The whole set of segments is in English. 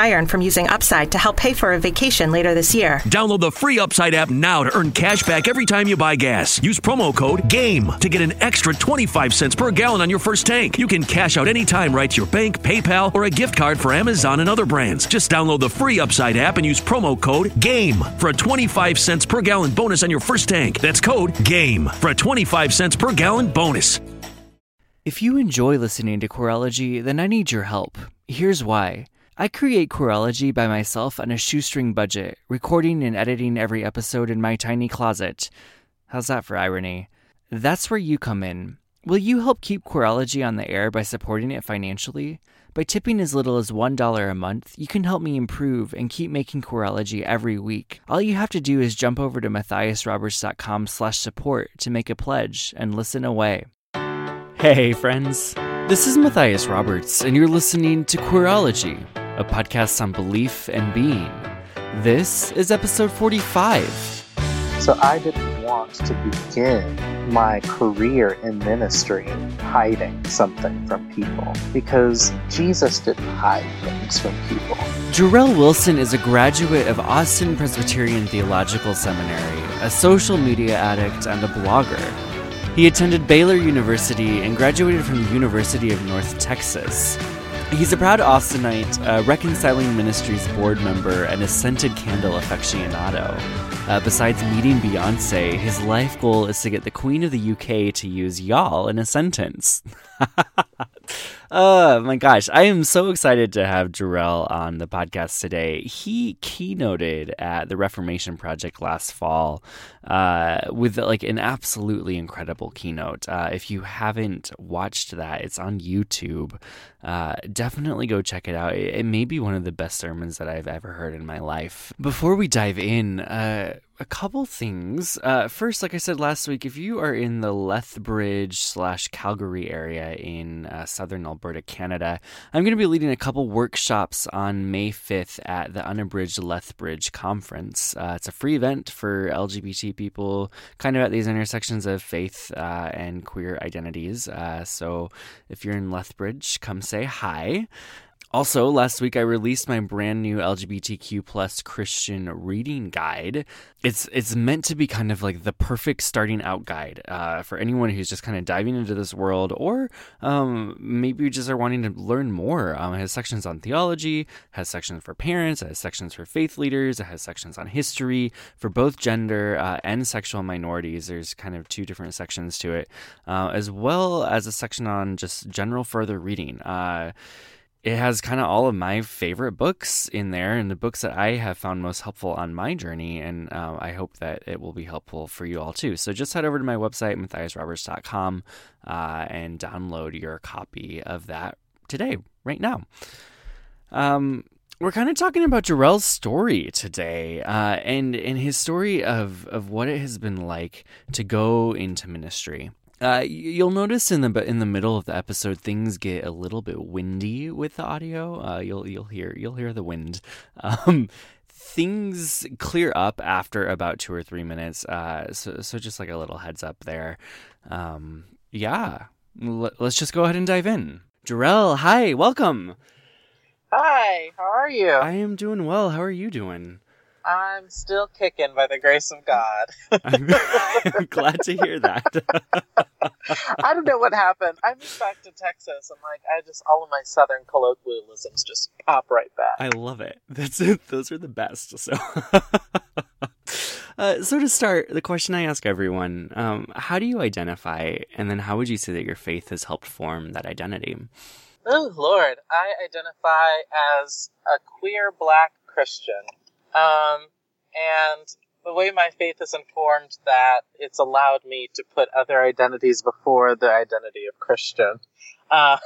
I earn from using Upside to help pay for a vacation later this year. Download the free Upside app now to earn cash back every time you buy gas. Use promo code GAME to get an extra 25 cents per gallon on your first tank. You can cash out anytime right to your bank, PayPal, or a gift card for Amazon and other brands. Just download the free Upside app and use promo code GAME for a 25 cents per gallon bonus on your first tank. That's code GAME for a 25 cents per gallon bonus. If you enjoy listening to Queerology, then I need your help. Here's why. I create Queerology by myself on a shoestring budget, recording and editing every episode in my tiny closet. How's that for irony? That's where you come in. Will you help keep Queerology on the air by supporting it financially? By tipping as little as $1 a month, you can help me improve and keep making Queerology every week. All you have to do is jump over to matthiasroberts.com slash support to make a pledge and listen away. Hey, friends. This is Matthias Roberts, and you're listening to Queerology, a podcast on belief and being. This is episode 45. So I didn't want to begin my career in ministry hiding something from people because Jesus didn't hide things from people. Jarell Wilson is a graduate of Austin Presbyterian Theological Seminary, a social media addict, and a blogger. He attended Baylor University and graduated from the University of North Texas. He's a proud Austinite, a Reconciling Ministries board member, and a scented candle aficionado. Uh, besides meeting Beyonce, his life goal is to get the Queen of the UK to use y'all in a sentence. oh my gosh, I am so excited to have Jarell on the podcast today. He keynoted at the Reformation Project last fall uh, with like an absolutely incredible keynote. Uh, if you haven't watched that, it's on YouTube. Uh, definitely go check it out. It, it, may be one of the best sermons that I've ever heard in my life. Before we dive in, uh, a couple things. Uh, first, like I said last week, if you are in the Lethbridge slash Calgary area in uh, southern Alberta, Canada, I'm going to be leading a couple workshops on May 5th at the Unabridged Lethbridge Conference. Uh, it's a free event for LGBT people, kind of at these intersections of faith uh, and queer identities. Uh, so if you're in Lethbridge, come say hi. Also, last week I released my brand new LGBTQ plus Christian reading guide. It's it's meant to be kind of like the perfect starting out guide uh, for anyone who's just kind of diving into this world, or um, maybe you just are wanting to learn more. Um, it has sections on theology, has sections for parents, it has sections for faith leaders, it has sections on history for both gender uh, and sexual minorities. There's kind of two different sections to it, uh, as well as a section on just general further reading. It has kind of all of my favorite books in there and the books that I have found most helpful on my journey. And uh, I hope that it will be helpful for you all too. So just head over to my website, matthiasroberts.com, uh, and download your copy of that today, right now. Um, we're kind of talking about Jarell's story today, uh, and and his story of of what it has been like to go into ministry. Uh, you'll notice in the in the middle of the episode things get a little bit windy with the audio. Uh, you'll you'll hear you'll hear the wind. Um, things clear up after about two or three minutes. Uh, so so just like a little heads up there. Um, yeah, L- let's just go ahead and dive in. Jarell, hi, welcome. Hi, how are you? I am doing well. How are you doing? I'm still kicking by the grace of God. I'm, I'm glad to hear that. I don't know what happened. I moved back to Texas and like I just all of my southern colloquialisms just pop right back. I love it. That's it. those are the best. So uh, so to start, the question I ask everyone, um, how do you identify and then how would you say that your faith has helped form that identity? Oh Lord, I identify as a queer black Christian um, and the way my faith is informed that it's allowed me to put other identities before the identity of Christian. Uh,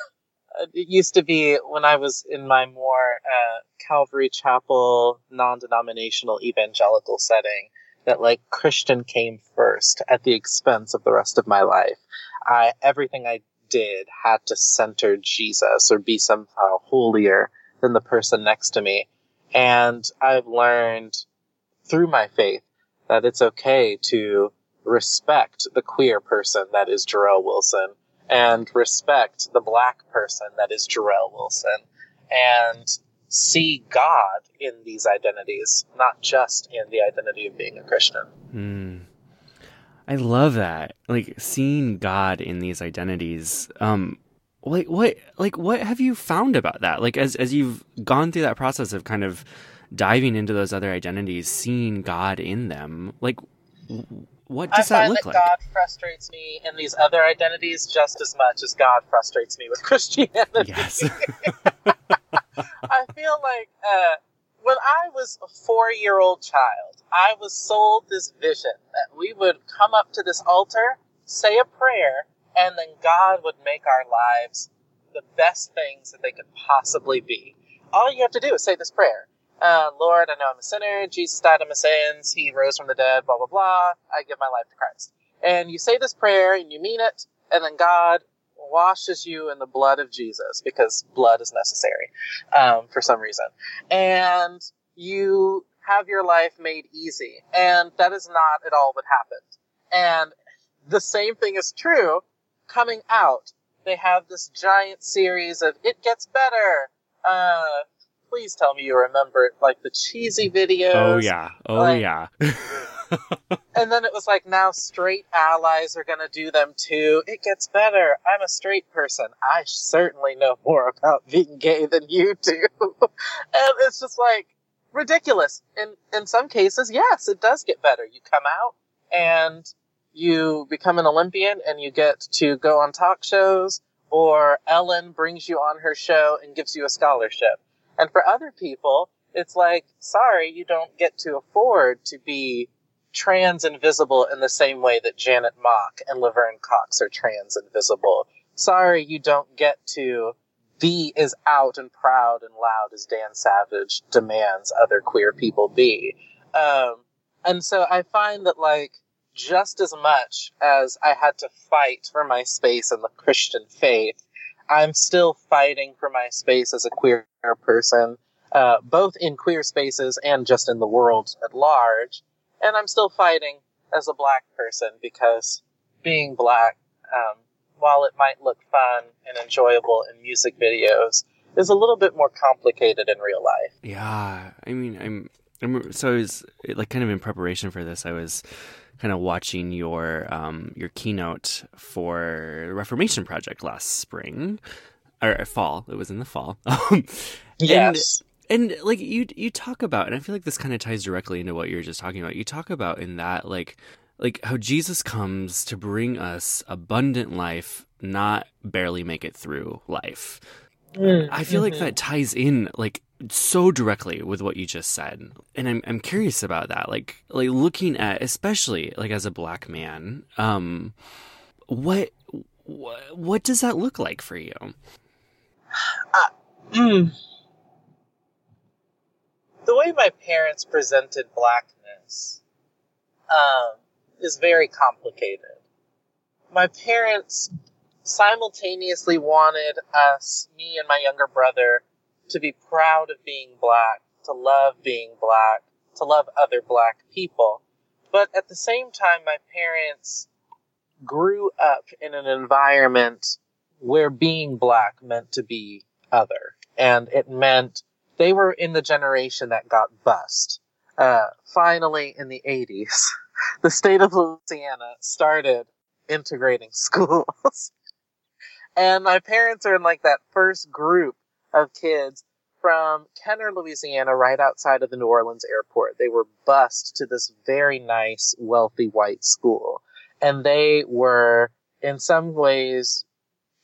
it used to be when I was in my more uh, Calvary Chapel non-denominational evangelical setting that like Christian came first at the expense of the rest of my life. I everything I did had to center Jesus or be somehow holier than the person next to me. And I've learned through my faith that it's okay to respect the queer person that is Jarell Wilson and respect the black person that is Jarell Wilson and see God in these identities, not just in the identity of being a Christian. Mm. I love that. Like seeing God in these identities. Um like what like what have you found about that? Like as as you've gone through that process of kind of diving into those other identities, seeing God in them. Like what does I that find look that like? God frustrates me in these other identities just as much as God frustrates me with Christianity. Yes. I feel like uh, when I was a four year old child, I was sold this vision that we would come up to this altar, say a prayer, and then God would make our lives the best things that they could possibly be. All you have to do is say this prayer. Uh, Lord, I know I'm a sinner. Jesus died on my sins. He rose from the dead, blah, blah, blah. I give my life to Christ. And you say this prayer and you mean it, and then God washes you in the blood of Jesus because blood is necessary um, for some reason. And you have your life made easy. And that is not at all what happened. And the same thing is true coming out. They have this giant series of it gets better. Uh, please tell me you remember it, like the cheesy videos. oh yeah. Oh like- yeah. And then it was like now straight allies are gonna do them too. It gets better. I'm a straight person. I certainly know more about being gay than you do. and it's just like ridiculous. In in some cases, yes, it does get better. You come out and you become an Olympian and you get to go on talk shows or Ellen brings you on her show and gives you a scholarship. And for other people, it's like, sorry, you don't get to afford to be trans invisible in the same way that Janet Mock and Laverne Cox are trans invisible. Sorry, you don't get to be as out and proud and loud as Dan Savage demands other queer people be. Um, and so I find that like just as much as I had to fight for my space in the Christian faith, I'm still fighting for my space as a queer person, uh, both in queer spaces and just in the world at large. And I'm still fighting as a black person because being black, um, while it might look fun and enjoyable in music videos, is a little bit more complicated in real life. Yeah, I mean, I'm, I'm so I was like kind of in preparation for this. I was kind of watching your um your keynote for Reformation Project last spring or fall. It was in the fall. Um, Yes. and, and like you you talk about, and I feel like this kind of ties directly into what you were just talking about. You talk about in that like like how Jesus comes to bring us abundant life, not barely make it through life. I feel like that ties in like so directly with what you just said. And I'm I'm curious about that. Like like looking at especially like as a black man, um what what, what does that look like for you? Mm. The way my parents presented blackness um, is very complicated. My parents simultaneously wanted us, me and my younger brother, to be proud of being black, to love being black, to love other black people. But at the same time, my parents grew up in an environment where being black meant to be other. And it meant they were in the generation that got bussed. Uh, finally, in the 80s, the state of Louisiana started integrating schools. and my parents are in like that first group of kids from Kenner, Louisiana, right outside of the New Orleans airport. They were bused to this very nice, wealthy white school. And they were, in some ways,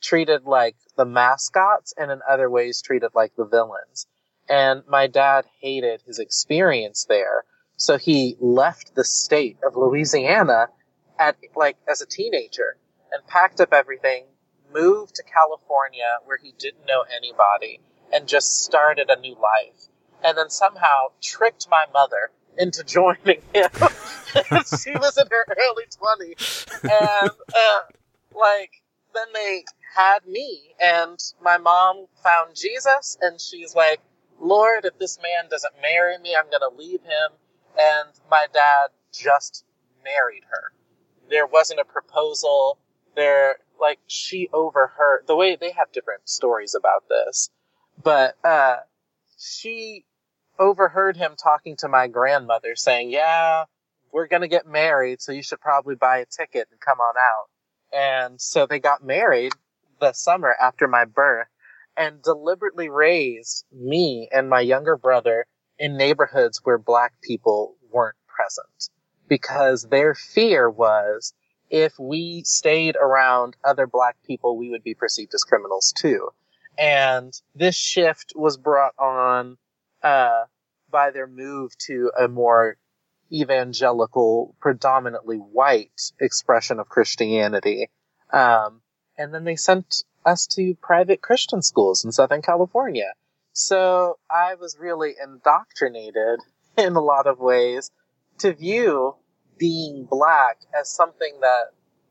treated like the mascots and in other ways treated like the villains. And my dad hated his experience there. So he left the state of Louisiana at like as a teenager and packed up everything, moved to California where he didn't know anybody and just started a new life. And then somehow tricked my mother into joining him. she was in her early 20s. And, uh, like, then they had me, and my mom found Jesus, and she's like, Lord, if this man doesn't marry me, I'm going to leave him. And my dad just married her. There wasn't a proposal. There, like, she overheard the way they have different stories about this, but, uh, she overheard him talking to my grandmother saying, Yeah, we're to get married, so you should probably buy a ticket and come on out. And so they got married the summer after my birth and deliberately raised me and my younger brother in neighborhoods where black people weren't present because their fear was if we stayed around other black people, we would be perceived as criminals too. And this shift was brought on uh, by their move to a more evangelical, predominantly white expression of Christianity. Um, and then they sent us to private Christian schools in Southern California. So I was really indoctrinated in a lot of ways to view being black as something that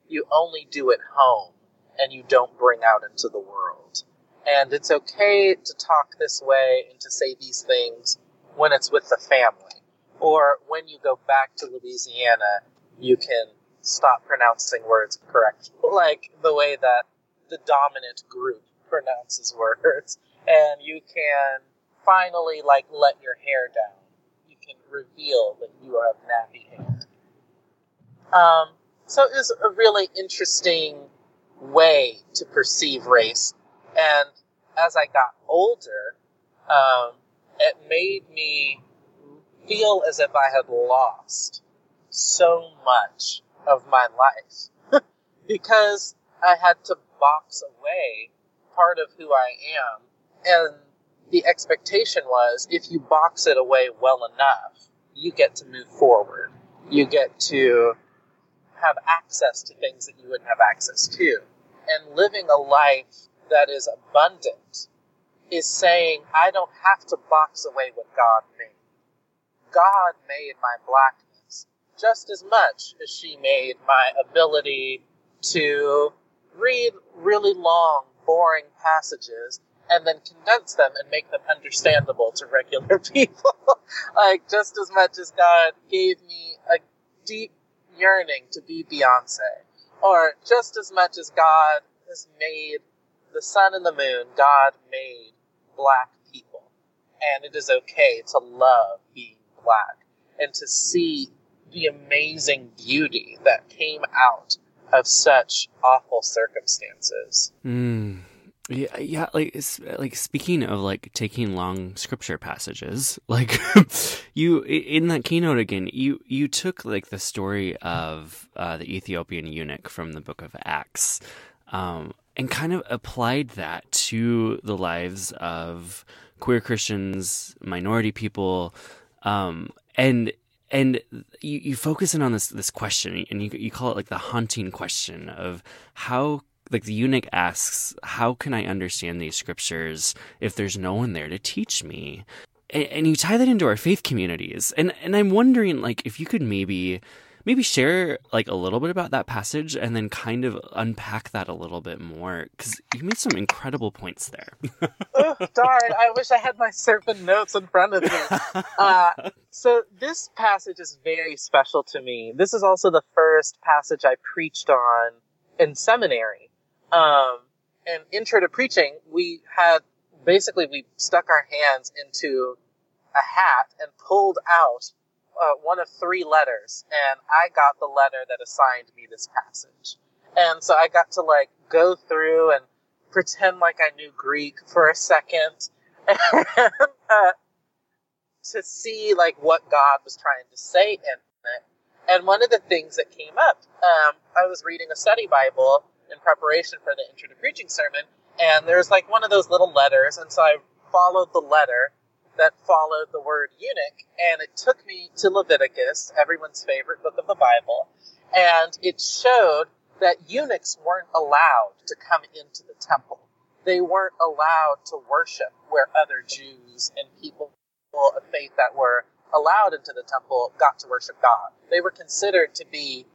you only do at home and you don't bring out into the world. And it's okay to talk this way and to say these things when it's with the family. Or when you go back to Louisiana, you can stop pronouncing words correctly, like the way that the dominant group pronounces words. And you can finally, like, let your hair down. You can reveal that you have nappy hair. Um, so it was a really interesting way to perceive race. And as I got older, um, it made me feel as if I had lost so much of my life because I had to box away part of who I am. And the expectation was if you box it away well enough, you get to move forward. You get to have access to things that you wouldn't have access to. And living a life that is abundant is saying, I don't have to box away what God made. God made my blackness just as much as she made my ability to read really long, boring passages and then condense them and make them understandable to regular people. like, just as much as God gave me a deep yearning to be Beyonce, or just as much as God has made the sun and the moon, God made black people. And it is okay to love being black and to see the amazing beauty that came out of such awful circumstances. Mm. Yeah, yeah, like like speaking of like taking long scripture passages, like you in that keynote again, you you took like the story of uh, the Ethiopian eunuch from the book of Acts, um, and kind of applied that to the lives of queer Christians, minority people, um, and and you, you focus in on this this question, and you you call it like the haunting question of how like the eunuch asks, how can I understand these scriptures if there's no one there to teach me? And, and you tie that into our faith communities, and and I'm wondering like if you could maybe maybe share like a little bit about that passage and then kind of unpack that a little bit more because you made some incredible points there. oh, darn! I wish I had my serpent notes in front of me. Uh, so this passage is very special to me. This is also the first passage I preached on in seminary. Um, and intro to preaching, we had basically we stuck our hands into a hat and pulled out uh, one of three letters, and I got the letter that assigned me this passage. And so I got to like go through and pretend like I knew Greek for a second, and, uh, to see like what God was trying to say in it. And one of the things that came up, um, I was reading a study Bible in preparation for the intro to preaching sermon, and there's like one of those little letters, and so I followed the letter that followed the word eunuch, and it took me to Leviticus, everyone's favorite book of the Bible, and it showed that eunuchs weren't allowed to come into the temple. They weren't allowed to worship where other Jews and people of faith that were allowed into the temple got to worship God. They were considered to be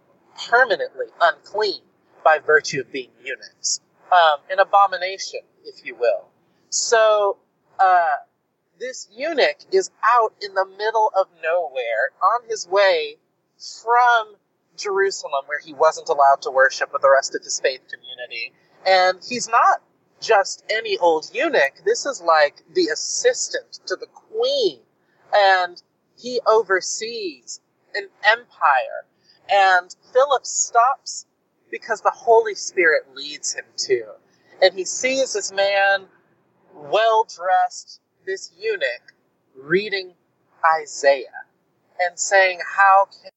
permanently unclean by virtue of being eunuchs. Um, an abomination, if you will. So, uh, this eunuch is out in the middle of nowhere on his way from Jerusalem, where he wasn't allowed to worship with the rest of his faith community. And he's not just any old eunuch. This is like the assistant to the queen. And he oversees an empire. And Philip stops because the Holy Spirit leads him to. And he sees this man, well dressed, this eunuch, reading Isaiah and saying, How can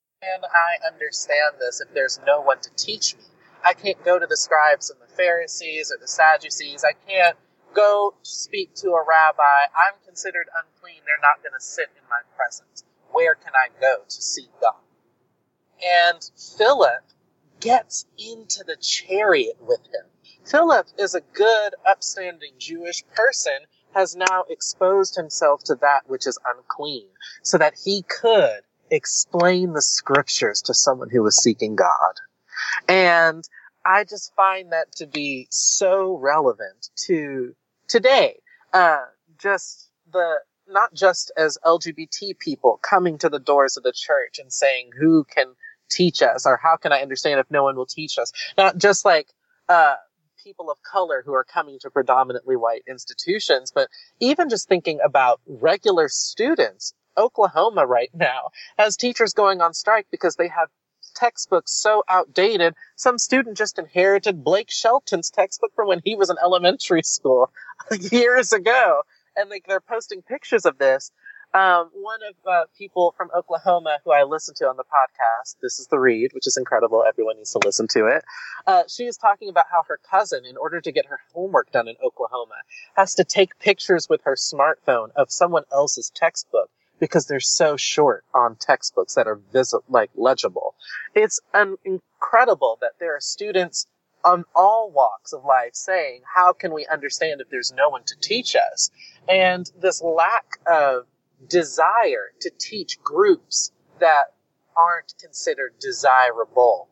I understand this if there's no one to teach me? I can't go to the scribes and the Pharisees or the Sadducees. I can't go speak to a rabbi. I'm considered unclean. They're not going to sit in my presence. Where can I go to seek God? And Philip gets into the chariot with him. Philip is a good, upstanding Jewish person, has now exposed himself to that which is unclean, so that he could explain the scriptures to someone who was seeking God. And I just find that to be so relevant to today. Uh, just the, not just as LGBT people coming to the doors of the church and saying, who can teach us or how can I understand if no one will teach us? Not just like, uh, people of color who are coming to predominantly white institutions, but even just thinking about regular students. Oklahoma right now has teachers going on strike because they have textbooks so outdated. Some student just inherited Blake Shelton's textbook from when he was in elementary school years ago. And like they're posting pictures of this. Um, one of uh, people from Oklahoma who I listen to on the podcast, this is the read, which is incredible. Everyone needs to listen to it. Uh, she is talking about how her cousin, in order to get her homework done in Oklahoma, has to take pictures with her smartphone of someone else's textbook because they're so short on textbooks that are visi- like legible. It's incredible that there are students on all walks of life saying, how can we understand if there's no one to teach us? And this lack of desire to teach groups that aren't considered desirable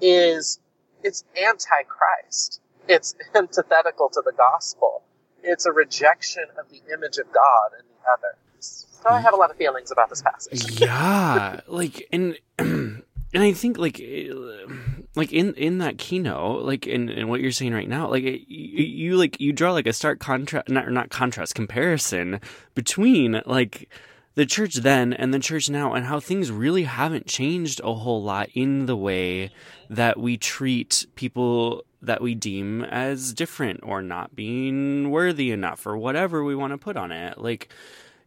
is, it's antichrist. It's antithetical to the gospel. It's a rejection of the image of God in the other. So I have a lot of feelings about this passage. yeah, like and and I think like eh, like in in that keynote, like in, in what you're saying right now, like you, you like you draw like a stark contrast, not not contrast comparison between like the church then and the church now, and how things really haven't changed a whole lot in the way that we treat people that we deem as different or not being worthy enough or whatever we want to put on it. Like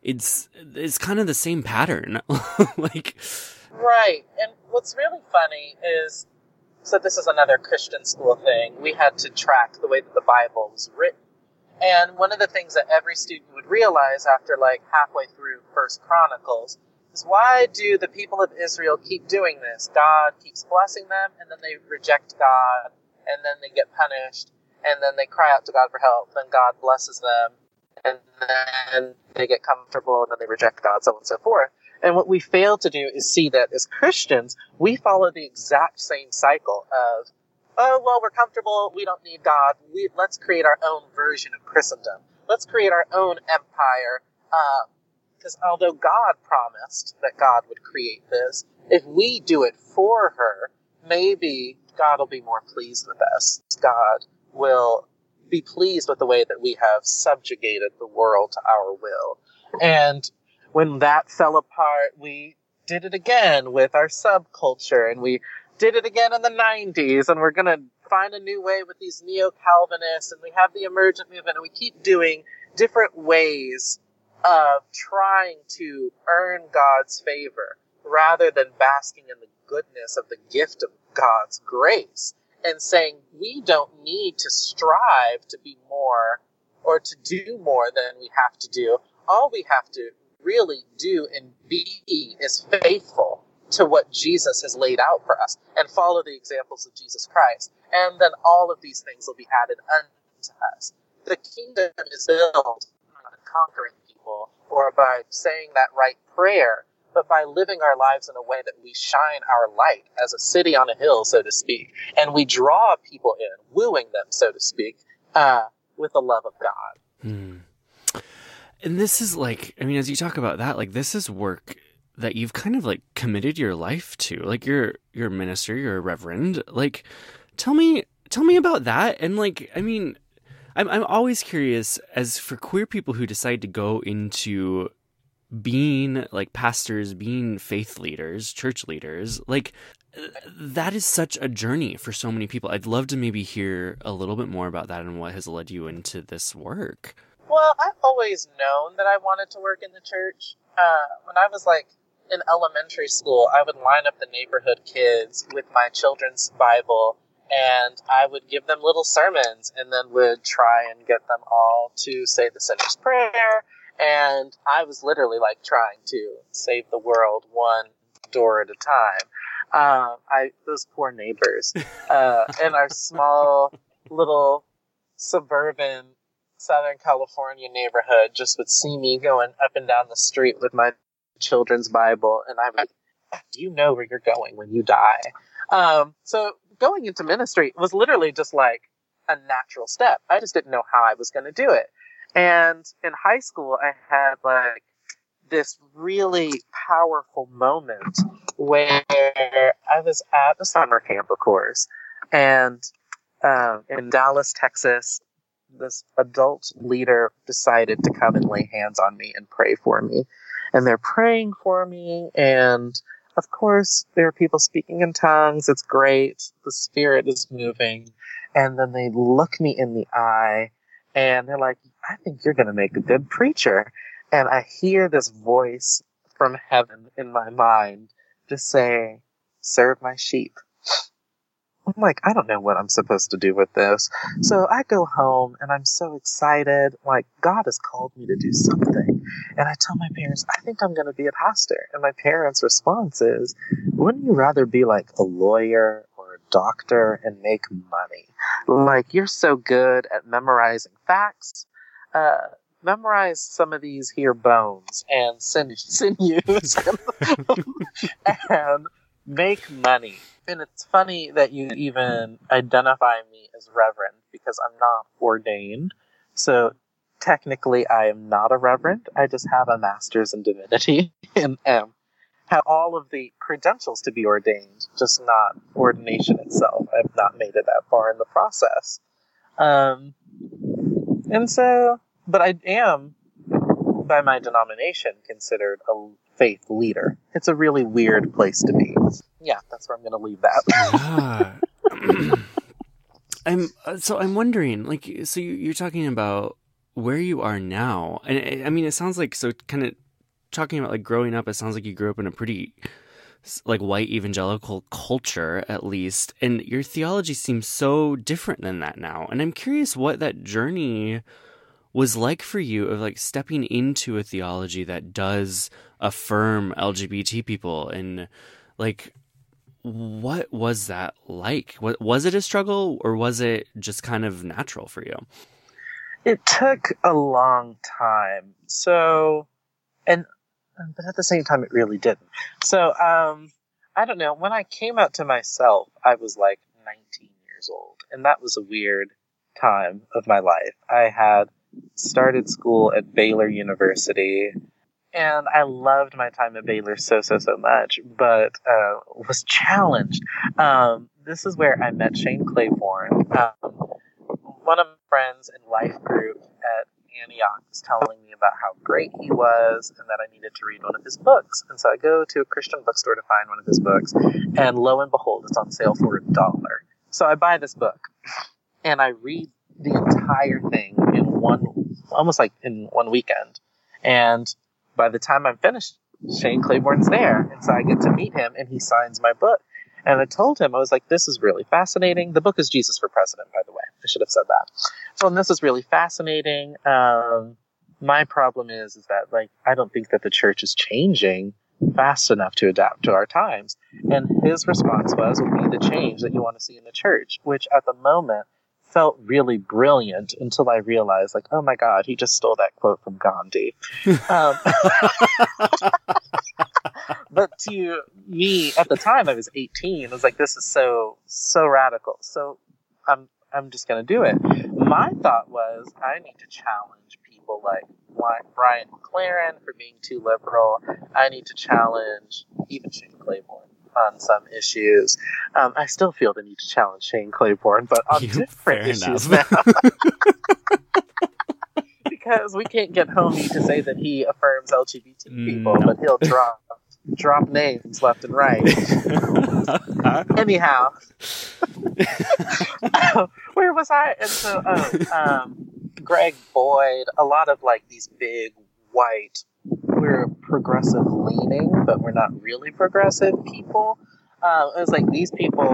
it's it's kind of the same pattern. like right. And what's really funny is so this is another Christian school thing. We had to track the way that the Bible was written. And one of the things that every student would realize after like halfway through First Chronicles is why do the people of Israel keep doing this? God keeps blessing them and then they reject God and then they get punished and then they cry out to God for help and God blesses them and then they get comfortable and then they reject God, so on and so forth. And what we fail to do is see that as Christians, we follow the exact same cycle of, oh, well, we're comfortable, we don't need God, we, let's create our own version of Christendom. Let's create our own empire, because uh, although God promised that God would create this, if we do it for her, maybe God will be more pleased with us. God will be pleased with the way that we have subjugated the world to our will. And when that fell apart, we did it again with our subculture and we did it again in the 90s and we're going to find a new way with these neo-Calvinists and we have the emergent movement and we keep doing different ways of trying to earn God's favor rather than basking in the goodness of the gift of God's grace and saying we don't need to strive to be more or to do more than we have to do. All we have to really do and be is faithful to what Jesus has laid out for us and follow the examples of Jesus Christ. And then all of these things will be added unto us. The kingdom is built not on conquering people or by saying that right prayer, but by living our lives in a way that we shine our light as a city on a hill, so to speak. And we draw people in, wooing them, so to speak, uh, with the love of God. Hmm. And this is like, I mean, as you talk about that, like this is work that you've kind of like committed your life to. Like you're you're a minister, you're a reverend. Like tell me tell me about that. And like, I mean, I'm I'm always curious as for queer people who decide to go into being like pastors, being faith leaders, church leaders, like that is such a journey for so many people. I'd love to maybe hear a little bit more about that and what has led you into this work. Well, I've always known that I wanted to work in the church. Uh, when I was like in elementary school, I would line up the neighborhood kids with my children's Bible and I would give them little sermons and then would try and get them all to say the sinner's prayer. And I was literally like trying to save the world one door at a time. Uh, I those poor neighbors uh, in our small little suburban Southern California neighborhood just would see me going up and down the street with my children's Bible, and I'm like, "Do you know where you're going when you die?" Um, so going into ministry was literally just like a natural step. I just didn't know how I was going to do it. And in high school, I had like this really powerful moment where I was at a summer camp, of course, and um, in Dallas, Texas, this adult leader decided to come and lay hands on me and pray for me. And they're praying for me, and of course, there are people speaking in tongues. It's great. The spirit is moving. And then they look me in the eye and they're like, I think you're going to make a good preacher. And I hear this voice from heaven in my mind just saying, serve my sheep. I'm like, I don't know what I'm supposed to do with this. So I go home and I'm so excited. Like, God has called me to do something. And I tell my parents, I think I'm going to be a pastor. And my parents' response is, wouldn't you rather be like a lawyer or a doctor and make money? Like, you're so good at memorizing facts. Uh, memorize some of these here bones and sinews and make money and it's funny that you even identify me as reverend because I'm not ordained. So technically, I am not a reverend. I just have a master's in divinity and um, have all of the credentials to be ordained, just not ordination itself. I've not made it that far in the process. Um, and so, but I am, by my denomination, considered a faith leader. It's a really weird place to be. Yeah, that's where I'm going to leave that. yeah. I'm uh, so I'm wondering, like, so you, are talking about where you are now, and I mean, it sounds like so kind of talking about like growing up. It sounds like you grew up in a pretty like white evangelical culture, at least, and your theology seems so different than that now. And I'm curious what that journey was like for you of like stepping into a theology that does affirm LGBT people and like what was that like? What was it a struggle or was it just kind of natural for you? It took a long time. So and but at the same time it really didn't. So um I don't know, when I came out to myself, I was like 19 years old and that was a weird time of my life. I had started school at Baylor University, and I loved my time at Baylor so so so much, but uh, was challenged. Um, this is where I met Shane Claiborne. Um, one of my friends in life group at Antioch was telling me about how great he was and that I needed to read one of his books. And so I go to a Christian bookstore to find one of his books, and lo and behold, it's on sale for a dollar. So I buy this book, and I read the entire thing in one, almost like in one weekend. And by the time I'm finished, Shane Claiborne's there. And so I get to meet him and he signs my book. And I told him, I was like, this is really fascinating. The book is Jesus for President, by the way. I should have said that. So, and this is really fascinating. Um, my problem is, is that like, I don't think that the church is changing fast enough to adapt to our times. And his response was, Be the change that you want to see in the church, which at the moment felt really brilliant until I realized, like, oh my God, he just stole that quote from Gandhi. um, but to me, at the time, I was 18. I was like, this is so, so radical. So I'm, I'm just going to do it. My thought was, I need to challenge people like Brian McLaren for being too liberal. I need to challenge even Shane Claiborne on some issues. Um, I still feel the need to challenge Shane Claiborne, but on you, different issues now. because we can't get Homie to say that he affirms LGBT mm, people, no. but he'll drop drop names left and right. Anyhow, where was I? And so, oh, um, Greg Boyd, a lot of like these big white, we're progressive leaning, but we're not really progressive people. It was like these people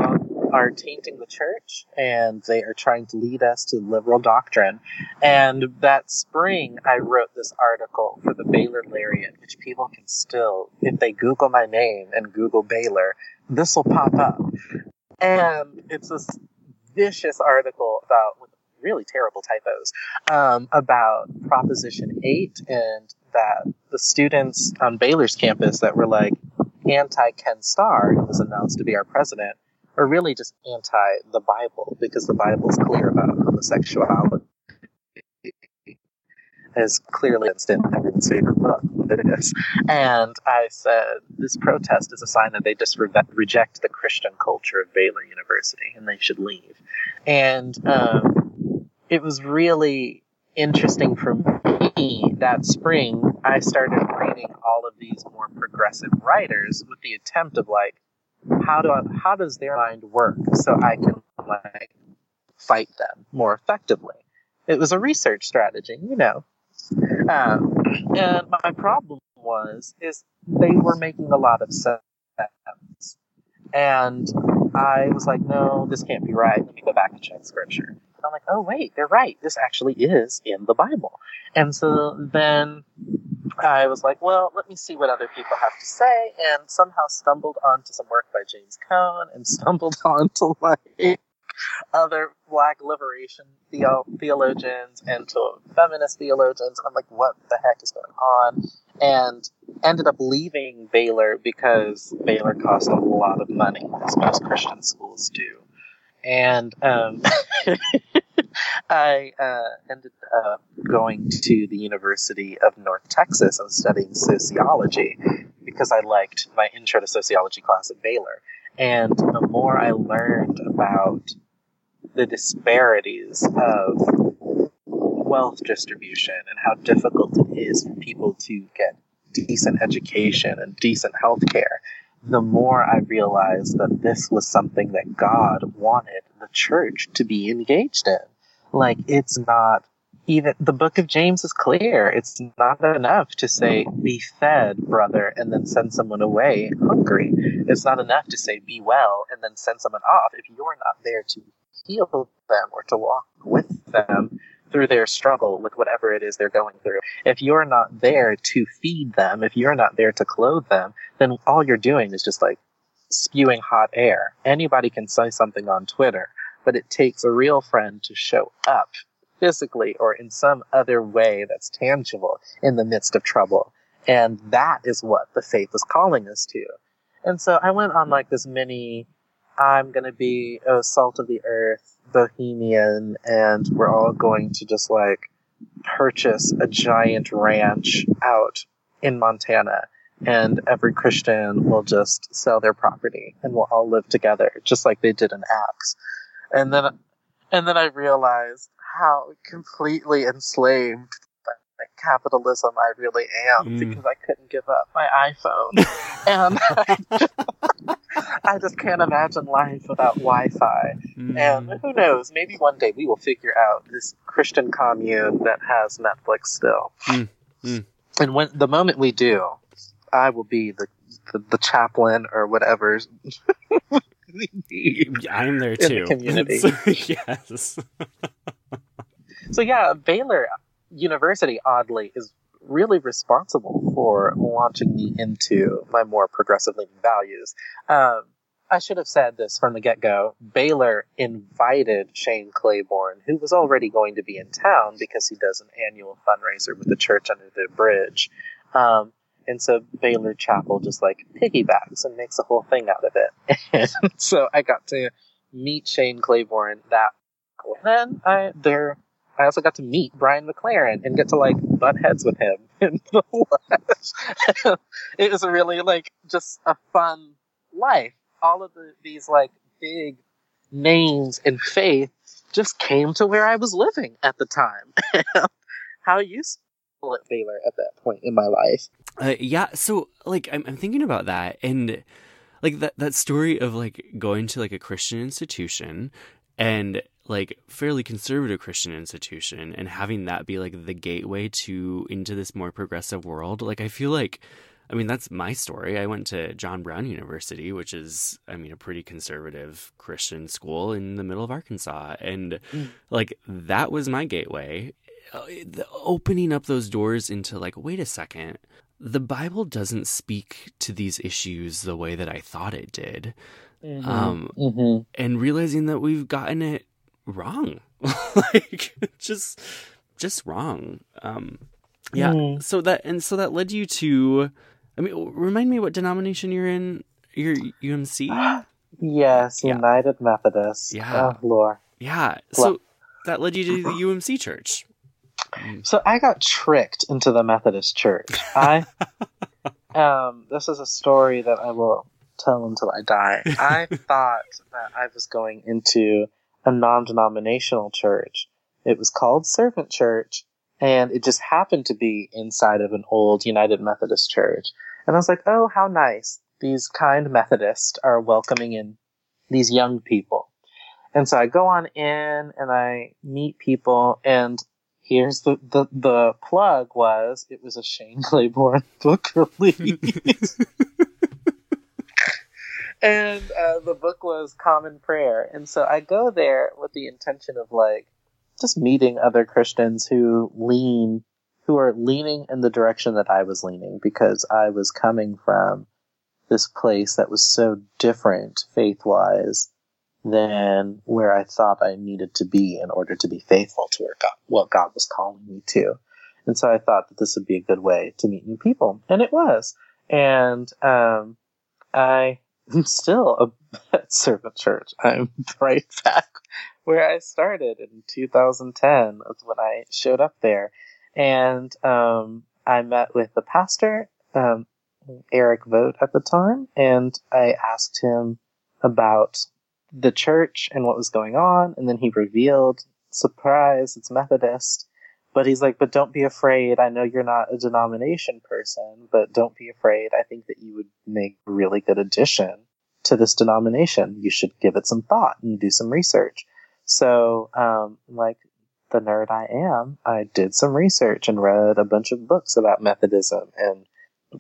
are tainting the church and they are trying to lead us to liberal doctrine. And that spring, I wrote this article for the Baylor Lariat, which people can still, if they Google my name and Google Baylor, this will pop up. And it's this vicious article about really terrible typos um, about Proposition 8 and that the students on Baylor's campus that were like anti Ken Starr, who was announced to be our president, are really just anti the Bible because the Bible is clear about homosexuality. As clearly as in everyone's favorite book, it is. And I said, this protest is a sign that they just re- reject the Christian culture of Baylor University and they should leave. And um, it was really interesting for me that spring. I started reading all of these more progressive writers with the attempt of like, how do I, how does their mind work so I can like fight them more effectively? It was a research strategy, you know. Um, and my problem was is they were making a lot of sense, and I was like, no, this can't be right. Let me go back and check scripture. I'm like, oh wait, they're right. This actually is in the Bible. And so then I was like, well, let me see what other people have to say, and somehow stumbled onto some work by James Cone and stumbled onto like other black liberation theo- theologians and to feminist theologians. I'm like, what the heck is going on? And ended up leaving Baylor because Baylor cost a lot of money, as most Christian schools do. And um, I uh, ended up going to the University of North Texas and studying sociology because I liked my intro to sociology class at Baylor. And the more I learned about the disparities of wealth distribution and how difficult it is for people to get decent education and decent health care, the more I realized that this was something that God wanted the church to be engaged in. Like, it's not even the book of James is clear. It's not enough to say, be fed, brother, and then send someone away hungry. It's not enough to say, be well, and then send someone off if you're not there to heal them or to walk with them through their struggle with whatever it is they're going through. If you're not there to feed them, if you're not there to clothe them, then all you're doing is just like spewing hot air. Anybody can say something on Twitter but it takes a real friend to show up physically or in some other way that's tangible in the midst of trouble. And that is what the faith is calling us to. And so I went on like this mini, I'm going to be a salt of the earth bohemian, and we're all going to just like purchase a giant ranch out in Montana. And every Christian will just sell their property and we'll all live together, just like they did in Acts and then and then I realized how completely enslaved by capitalism I really am mm. because I couldn't give up my iPhone, and I, I, just can't imagine life without Wi-Fi. Mm. And who knows? Maybe one day we will figure out this Christian commune that has Netflix still. Mm. mm. And when the moment we do, I will be the the, the chaplain or whatever I'm there too. The community. yes. so yeah, Baylor University oddly is really responsible for launching me into my more progressive leaning values. Um, I should have said this from the get go. Baylor invited Shane Claiborne, who was already going to be in town because he does an annual fundraiser with the church under the bridge. Um, and so Baylor Chapel just like piggybacks and makes a whole thing out of it. So I got to meet Shane Claiborne that way. Then I there I also got to meet Brian McLaren and get to like butt heads with him in the flesh. it was really like just a fun life. All of the, these like big names in faith just came to where I was living at the time. How useful at Baylor at that point in my life. Uh, yeah, so like I'm, I'm thinking about that and like that that story of like going to like a Christian institution and like fairly conservative Christian institution and having that be like the gateway to into this more progressive world. Like I feel like I mean that's my story. I went to John Brown University, which is I mean a pretty conservative Christian school in the middle of Arkansas and mm. like that was my gateway. The opening up those doors into like wait a second the Bible doesn't speak to these issues the way that I thought it did. Mm-hmm. Um, mm-hmm. And realizing that we've gotten it wrong, like just just wrong. Um, yeah. Mm. So that and so that led you to. I mean, remind me what denomination you're in. You're UMC. yes, yeah. United Methodist. Yeah. Oh, Lord. Yeah. So that led you to the UMC church. Mm. So I got tricked into the Methodist Church. I um this is a story that I will tell until I die. I thought that I was going into a non-denominational church. It was called Servant Church and it just happened to be inside of an old United Methodist church. And I was like, "Oh, how nice. These kind Methodists are welcoming in these young people." And so I go on in and I meet people and here's the, the, the plug was it was a Shane Claiborne book release. and uh, the book was Common Prayer. And so I go there with the intention of like just meeting other Christians who lean, who are leaning in the direction that I was leaning because I was coming from this place that was so different faith wise than where I thought I needed to be in order to be faithful to God, what God was calling me to. And so I thought that this would be a good way to meet new people. And it was. And, um, I am still a servant church. I'm right back where I started in 2010 when I showed up there. And, um, I met with the pastor, um, Eric Vogt at the time, and I asked him about the church and what was going on, and then he revealed, surprise, it's Methodist. But he's like, but don't be afraid. I know you're not a denomination person, but don't be afraid. I think that you would make really good addition to this denomination. You should give it some thought and do some research. So, um, like the nerd I am, I did some research and read a bunch of books about Methodism and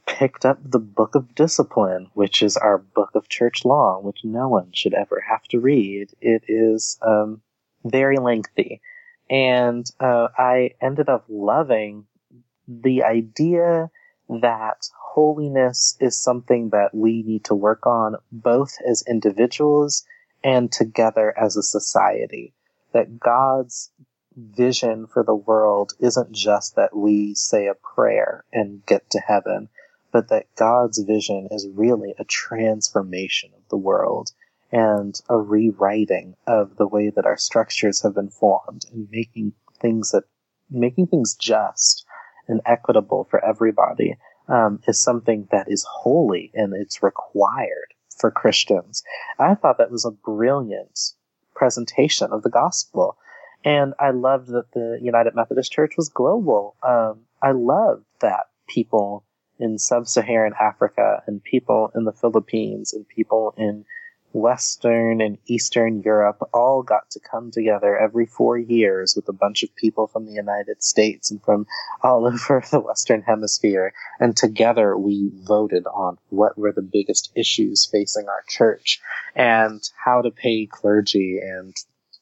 picked up the Book of Discipline, which is our book of church law, which no one should ever have to read. It is um, very lengthy. And uh, I ended up loving the idea that holiness is something that we need to work on both as individuals and together as a society. That God's vision for the world isn't just that we say a prayer and get to heaven, but that God's vision is really a transformation of the world and a rewriting of the way that our structures have been formed and making things that making things just and equitable for everybody um, is something that is holy and it's required for Christians. I thought that was a brilliant presentation of the gospel. And I loved that the United Methodist Church was global. Um, I loved that people in sub-Saharan Africa and people in the Philippines and people in Western and Eastern Europe all got to come together every four years with a bunch of people from the United States and from all over the Western Hemisphere. And together we voted on what were the biggest issues facing our church and how to pay clergy and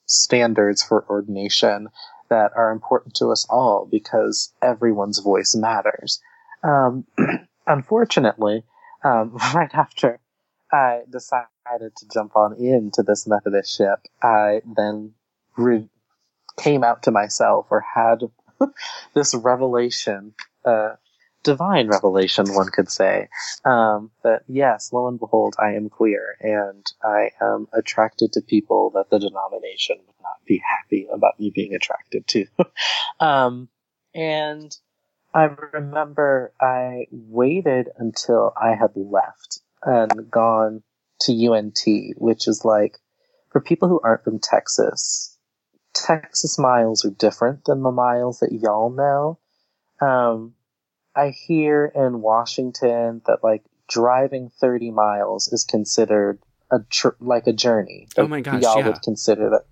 standards for ordination that are important to us all because everyone's voice matters. Um, unfortunately, um, right after I decided to jump on into this Methodist ship, I then re- came out to myself or had this revelation, uh, divine revelation, one could say, um, that yes, lo and behold, I am queer and I am attracted to people that the denomination would not be happy about me being attracted to. um, and I remember I waited until I had left and gone to UNT, which is like, for people who aren't from Texas, Texas miles are different than the miles that y'all know. Um, I hear in Washington that like driving 30 miles is considered a tr- like a journey. Oh my gosh, y'all yeah. would consider that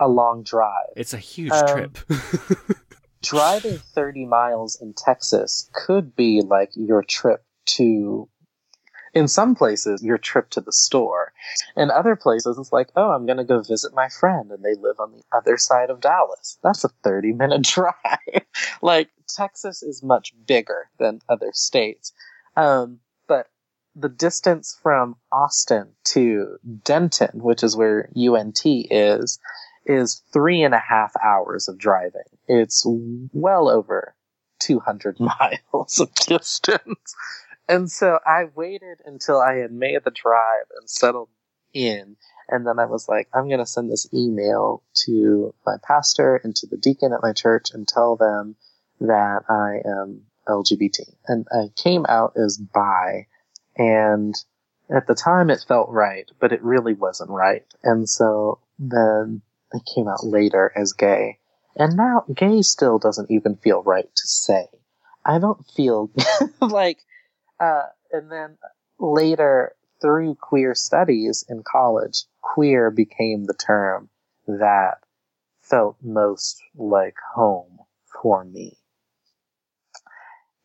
a long drive. It's a huge Um, trip. driving 30 miles in Texas could be like your trip to, in some places, your trip to the store. In other places, it's like, oh, I'm going to go visit my friend and they live on the other side of Dallas. That's a 30 minute drive. like, Texas is much bigger than other states. Um, but the distance from Austin to Denton, which is where UNT is, is three and a half hours of driving. It's well over 200 miles of distance. And so I waited until I had made the drive and settled in. And then I was like, I'm going to send this email to my pastor and to the deacon at my church and tell them that I am LGBT. And I came out as bi. And at the time it felt right, but it really wasn't right. And so then I came out later as gay. And now gay still doesn't even feel right to say. I don't feel like, uh, and then later through queer studies in college, queer became the term that felt most like home for me.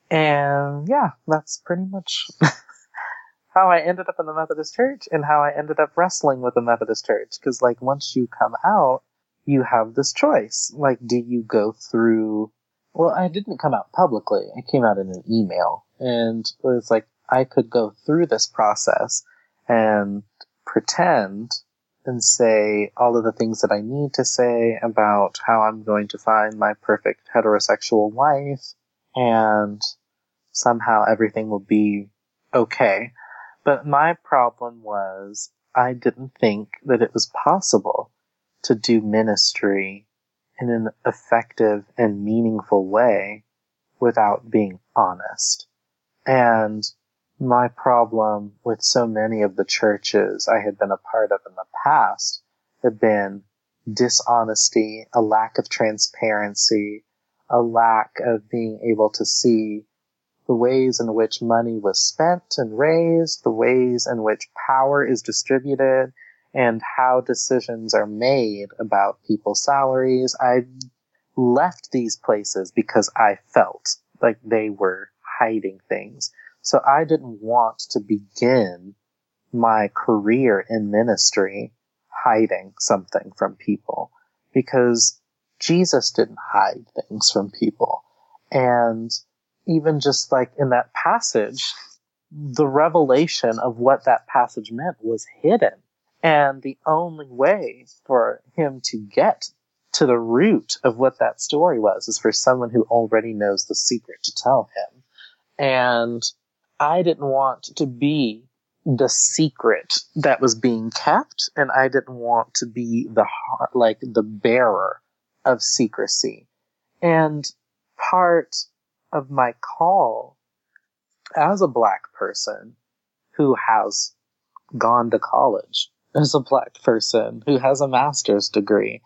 And yeah, that's pretty much how I ended up in the Methodist Church and how I ended up wrestling with the Methodist Church. Cause like once you come out, you have this choice. Like, do you go through, well, I didn't come out publicly. I came out in an email and it's like, I could go through this process and pretend and say all of the things that I need to say about how I'm going to find my perfect heterosexual wife and somehow everything will be okay. But my problem was I didn't think that it was possible to do ministry in an effective and meaningful way without being honest. And my problem with so many of the churches I had been a part of in the past had been dishonesty, a lack of transparency, a lack of being able to see the ways in which money was spent and raised, the ways in which power is distributed, and how decisions are made about people's salaries. I left these places because I felt like they were hiding things. So I didn't want to begin my career in ministry hiding something from people because Jesus didn't hide things from people. And even just like in that passage, the revelation of what that passage meant was hidden. And the only way for him to get to the root of what that story was is for someone who already knows the secret to tell him. And I didn't want to be the secret that was being kept, and I didn't want to be the heart, like the bearer of secrecy. And part of my call as a black person who has gone to college, as a black person who has a master's degree,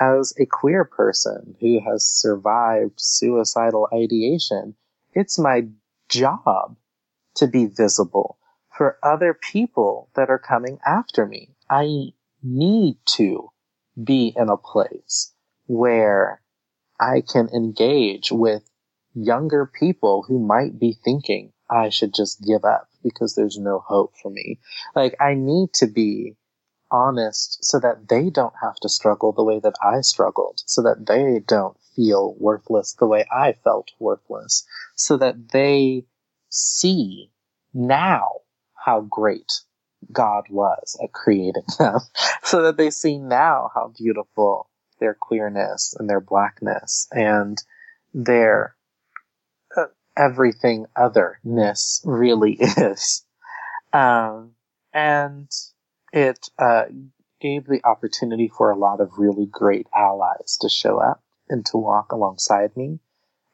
as a queer person who has survived suicidal ideation, it's my job to be visible for other people that are coming after me. I need to be in a place where I can engage with younger people who might be thinking I should just give up because there's no hope for me. Like I need to be honest so that they don't have to struggle the way that I struggled, so that they don't feel worthless the way I felt worthless, so that they see now how great God was at creating them, so that they see now how beautiful their queerness and their blackness and their uh, everything otherness really is. Um, and it uh, gave the opportunity for a lot of really great allies to show up and to walk alongside me.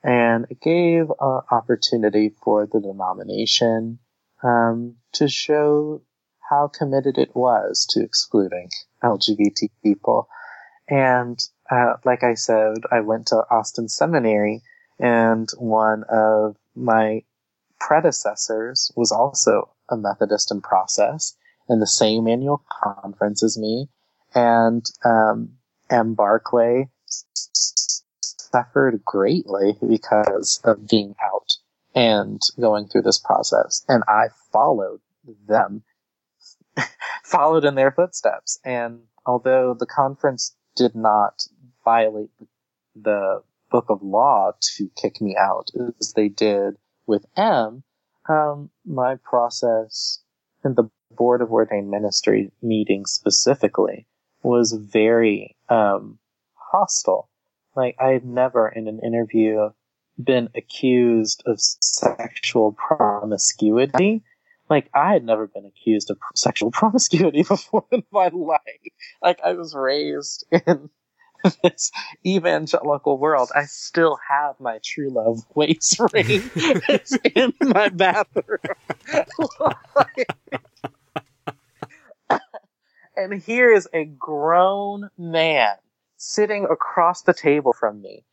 And it gave an opportunity for the denomination um, to show how committed it was to excluding LGBT people. And uh, like I said, I went to Austin Seminary, and one of my predecessors was also a Methodist in process in the same annual conference as me. And um, M. Barclay suffered greatly because of being out and going through this process. And I followed them, followed in their footsteps. And although the conference did not violate the book of law to kick me out as they did with M, um, my process in the board of ordained ministry meeting specifically was very um, hostile. Like I had never in an interview been accused of sexual promiscuity. Like I had never been accused of sexual promiscuity before in my life. Like I was raised in this evangelical world. I still have my true love waits ring in my bathroom. And here is a grown man sitting across the table from me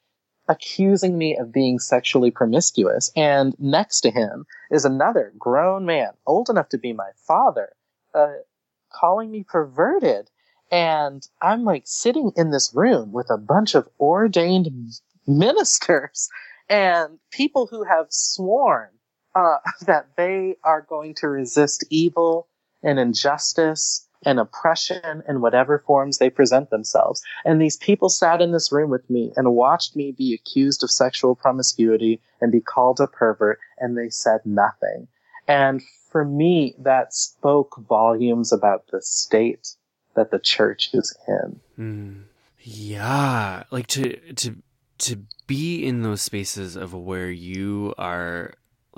accusing me of being sexually promiscuous. And next to him is another grown man, old enough to be my father, uh, calling me perverted. And I'm like sitting in this room with a bunch of ordained ministers and people who have sworn uh, that they are going to resist evil and injustice and oppression in whatever forms they present themselves. And these people sat in this room with me and watched me be accused of sexual promiscuity and be called a pervert, and they said nothing. And for me, that spoke volumes about the state that the church is in. Mm. Yeah, like to to to be in those spaces of where you are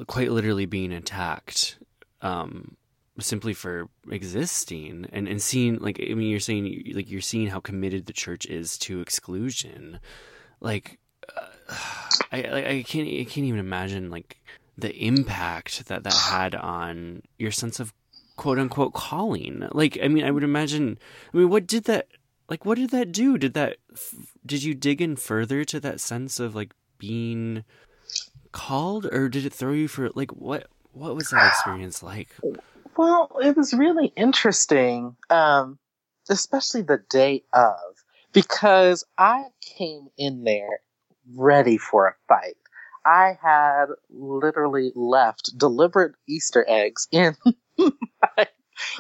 quite literally being attacked um, simply for existing and, and seeing like I mean you're saying like you're seeing how committed the church is to exclusion. Like uh, I, I can't I can't even imagine like the impact that that had on your sense of quote unquote calling. Like I mean I would imagine I mean what did that like what did that do? Did that did you dig in further to that sense of like being called or did it throw you for like what what was that experience like well, it was really interesting, um, especially the day of, because I came in there ready for a fight. I had literally left deliberate Easter eggs in my,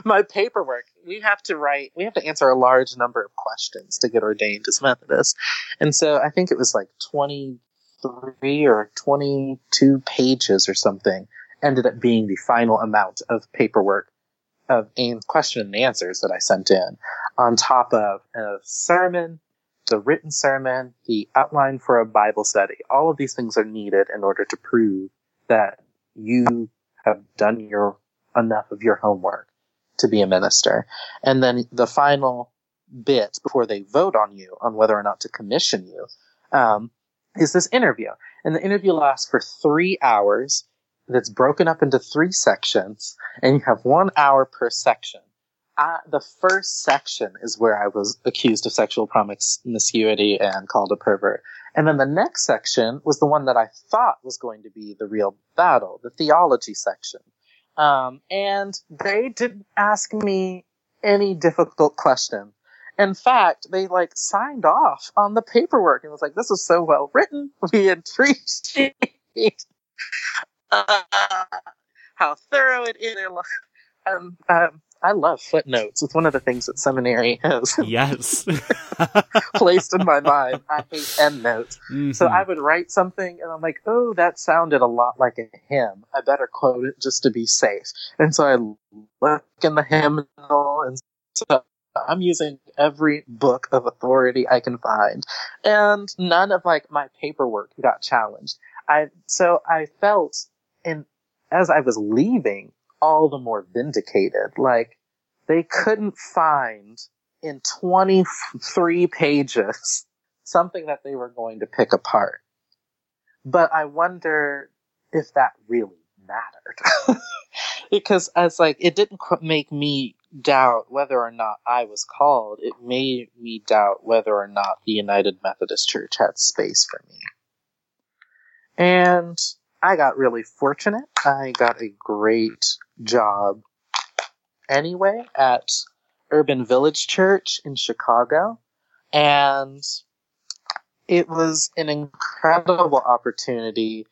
my paperwork. We have to write, we have to answer a large number of questions to get ordained as Methodists. And so I think it was like 23 or 22 pages or something ended up being the final amount of paperwork of question and answers that I sent in, on top of a sermon, the written sermon, the outline for a Bible study. All of these things are needed in order to prove that you have done your enough of your homework to be a minister. And then the final bit before they vote on you on whether or not to commission you um, is this interview. And the interview lasts for three hours that's broken up into three sections, and you have one hour per section. Uh, the first section is where I was accused of sexual promiscuity and called a pervert. And then the next section was the one that I thought was going to be the real battle, the theology section. Um, and they didn't ask me any difficult question. In fact, they like signed off on the paperwork and was like, this is so well written. We appreciate uh, how thorough it is. Um, um, I love footnotes. It's one of the things that seminary has Yes. placed in my mind. I hate endnotes. So Mhm. I would write something and I'm like, oh, that sounded a lot like a hymn. I better quote it just to be safe. And so I look in the hymnal and so I'm using every book of authority I can find. And none of like my paperwork got challenged. I so I felt in as I was leaving all the more vindicated. Like they couldn't find in 23 pages something that they were going to pick apart. But I wonder if that really mattered. because as like, it didn't make me doubt whether or not I was called. It made me doubt whether or not the United Methodist Church had space for me. And I got really fortunate. I got a great job anyway at Urban Village Church in Chicago. And it was an incredible opportunity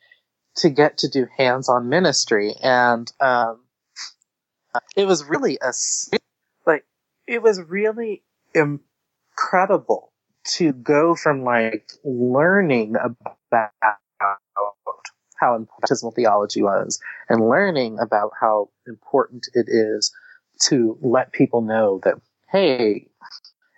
to get to do hands-on ministry. And, um, it was really a, like, it was really incredible to go from like learning about how important baptismal theology was and learning about how important it is to let people know that, hey,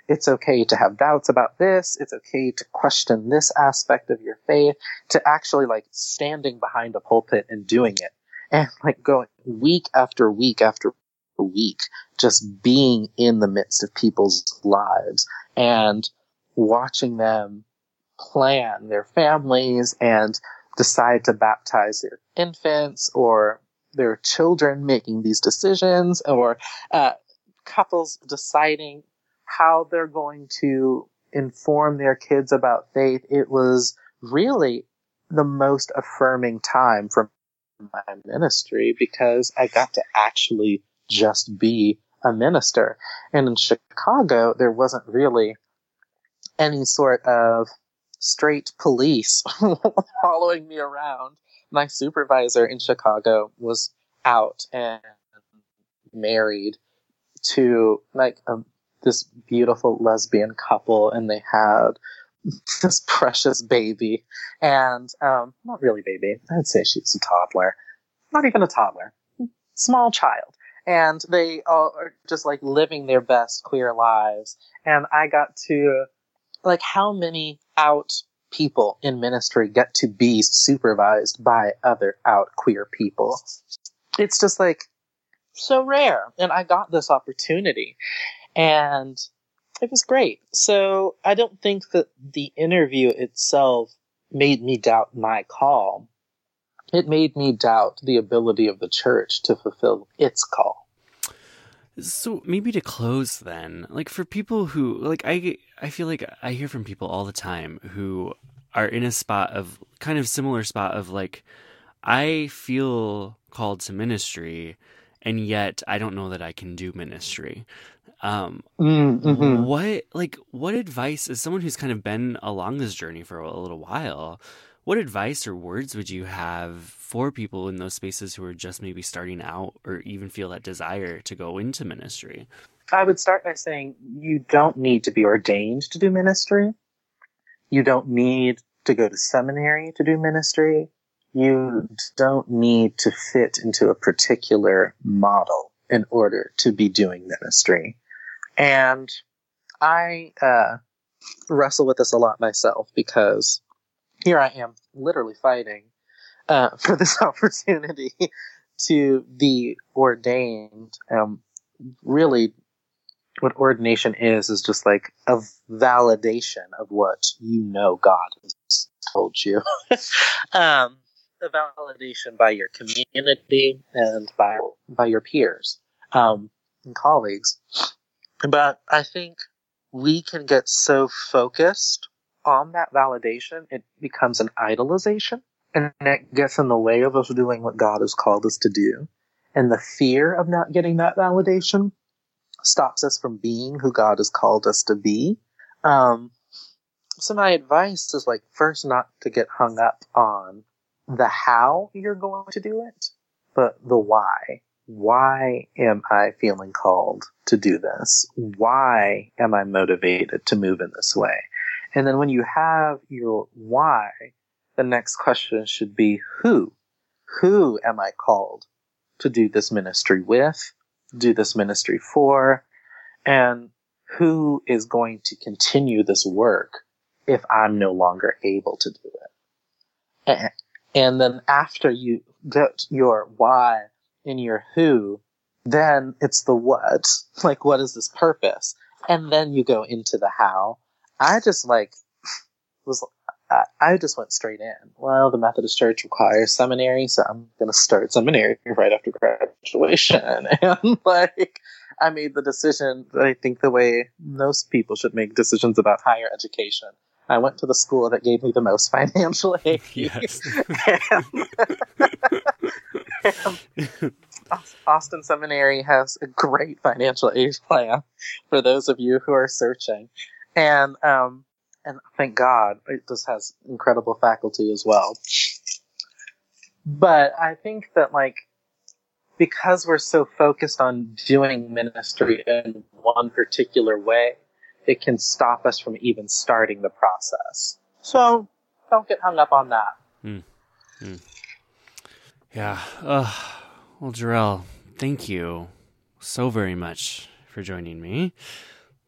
it's okay to have doubts about this. It's okay to question this aspect of your faith, to actually like standing behind a pulpit and doing it and like going week after week after week, just being in the midst of people's lives and watching them plan their families and decide to baptize their infants or their children making these decisions or uh, couples deciding how they're going to inform their kids about faith. It was really the most affirming time for my ministry because I got to actually just be a minister. And in Chicago, there wasn't really any sort of straight police following me around. My supervisor in Chicago was out and married to like a, this beautiful lesbian couple, and they had this precious baby, and um, not really baby. I'd say she's a toddler, not even a toddler, small child. And they are just like living their best queer lives. And I got to, like, how many out people in ministry get to be supervised by other out queer people? It's just like so rare. And I got this opportunity and it was great. So I don't think that the interview itself made me doubt my call. It made me doubt the ability of the church to fulfill its call. So maybe to close then, like for people who like I I feel like I hear from people all the time who are in a spot of kind of similar spot of like I feel called to ministry and yet I don't know that I can do ministry. Um Mm-hmm. what like what advice as someone who's kind of been along this journey for a little while, what advice or words would you have for people in those spaces who are just maybe starting out or even feel that desire to go into ministry? I would start by saying you don't need to be ordained to do ministry. You don't need to go to seminary to do ministry. You don't need to fit into a particular model in order to be doing ministry. And I uh, wrestle with this a lot myself because here I am literally fighting uh, for this opportunity to be ordained. Um, really, what ordination is is just like a validation of what you know God has told you. um, a validation by your community and by by your peers um, and colleagues. But I think we can get so focused on that validation, it becomes an idolization, and it gets in the way of us doing what God has called us to do. And the fear of not getting that validation stops us from being who God has called us to be. Um, so my advice is like first not to get hung up on the how you're going to do it, but the why. why am I feeling called to do this? Why am I motivated to move in this way? And then when you have your why, the next question should be who? Who am I called to do this ministry with, do this ministry for, and who is going to continue this work if I'm no longer able to do it? And then after you get your why and your who, then it's the what. Like, what is this purpose? And then you go into the how. I just like was I just went straight in. Well, the Methodist Church requires seminary, so I'm going to start seminary right after graduation. And like, I made the decision. That I think the way most people should make decisions about higher education. I went to the school that gave me the most financial aid. Yes. and, and Austin Seminary has a great financial aid plan for those of you who are searching. And um, and thank God it just has incredible faculty as well. But I think that like because we're so focused on doing ministry in one particular way, it can stop us from even starting the process. So don't get hung up on that. Mm. Mm. Yeah. Uh, well, Jarell, thank you so very much for joining me.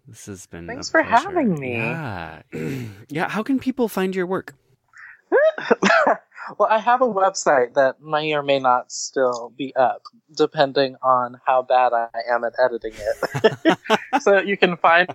This has been. Thanks for pleasure. having me. Yeah. yeah. How can people find your work? well, I have a website that may or may not still be up, depending on how bad I am at editing it. so you can find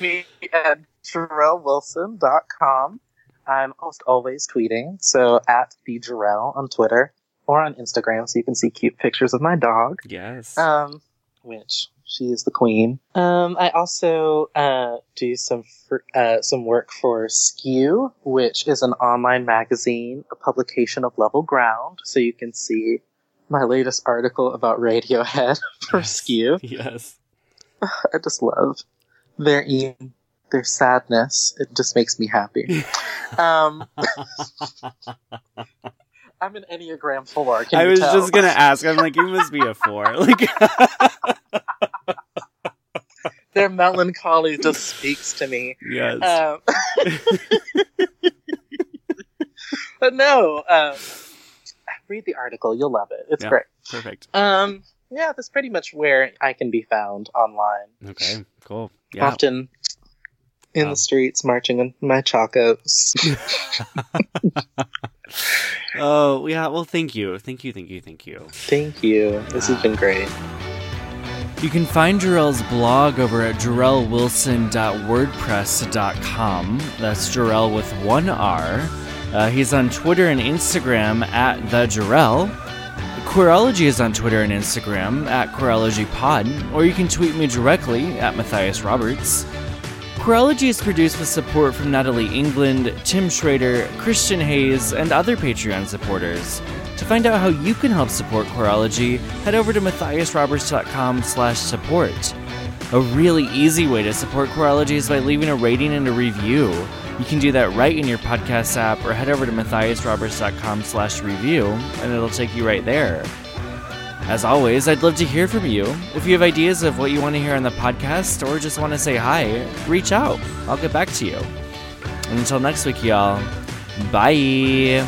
me at JarellWilson.com. I'm almost always tweeting, so at the Jarell on Twitter or on Instagram, so you can see cute pictures of my dog. Yes. Um, which she is the queen. Um, I also uh, do some fr- uh, some work for Skew, which is an online magazine, a publication of Level Ground. So you can see my latest article about Radiohead for Yes. Skew. yes. I just love their e- their sadness. It just makes me happy. um, I'm an Enneagram four. Can I you was tell? just gonna ask. I'm like, you must be a four. Like, Their melancholy just speaks to me. yes. Um, but no, um, read the article. You'll love it. It's Yeah. great. Perfect. Um, yeah, that's pretty much where I can be found online. Okay. Cool. Yeah. Often in Wow. the streets, marching in my chacos. Oh yeah. Well, thank you. Thank you. Thank you. Thank you. Thank you. This has been great. You can find Jarell's blog over at jarellwilson.wordpress.com. That's Jarell with one R. Uh, he's on Twitter and Instagram at the Jarrell. Queerology is on Twitter and Instagram at QueerologyPod, or you can tweet me directly at Matthias Roberts. Queerology is produced with support from Natalie England, Tim Schrader, Christian Hayes, and other Patreon supporters. To find out how you can help support Queerology, head over to matthiasroberts.com slash support. A really easy way to support Queerology is by leaving a rating and a review. You can do that right in your podcast app or head over to matthiasroberts.com slash review, and it'll take you right there. As always, I'd love to hear from you. If you have ideas of what you want to hear on the podcast or just want to say hi, reach out. I'll get back to you. And until next week, y'all, bye.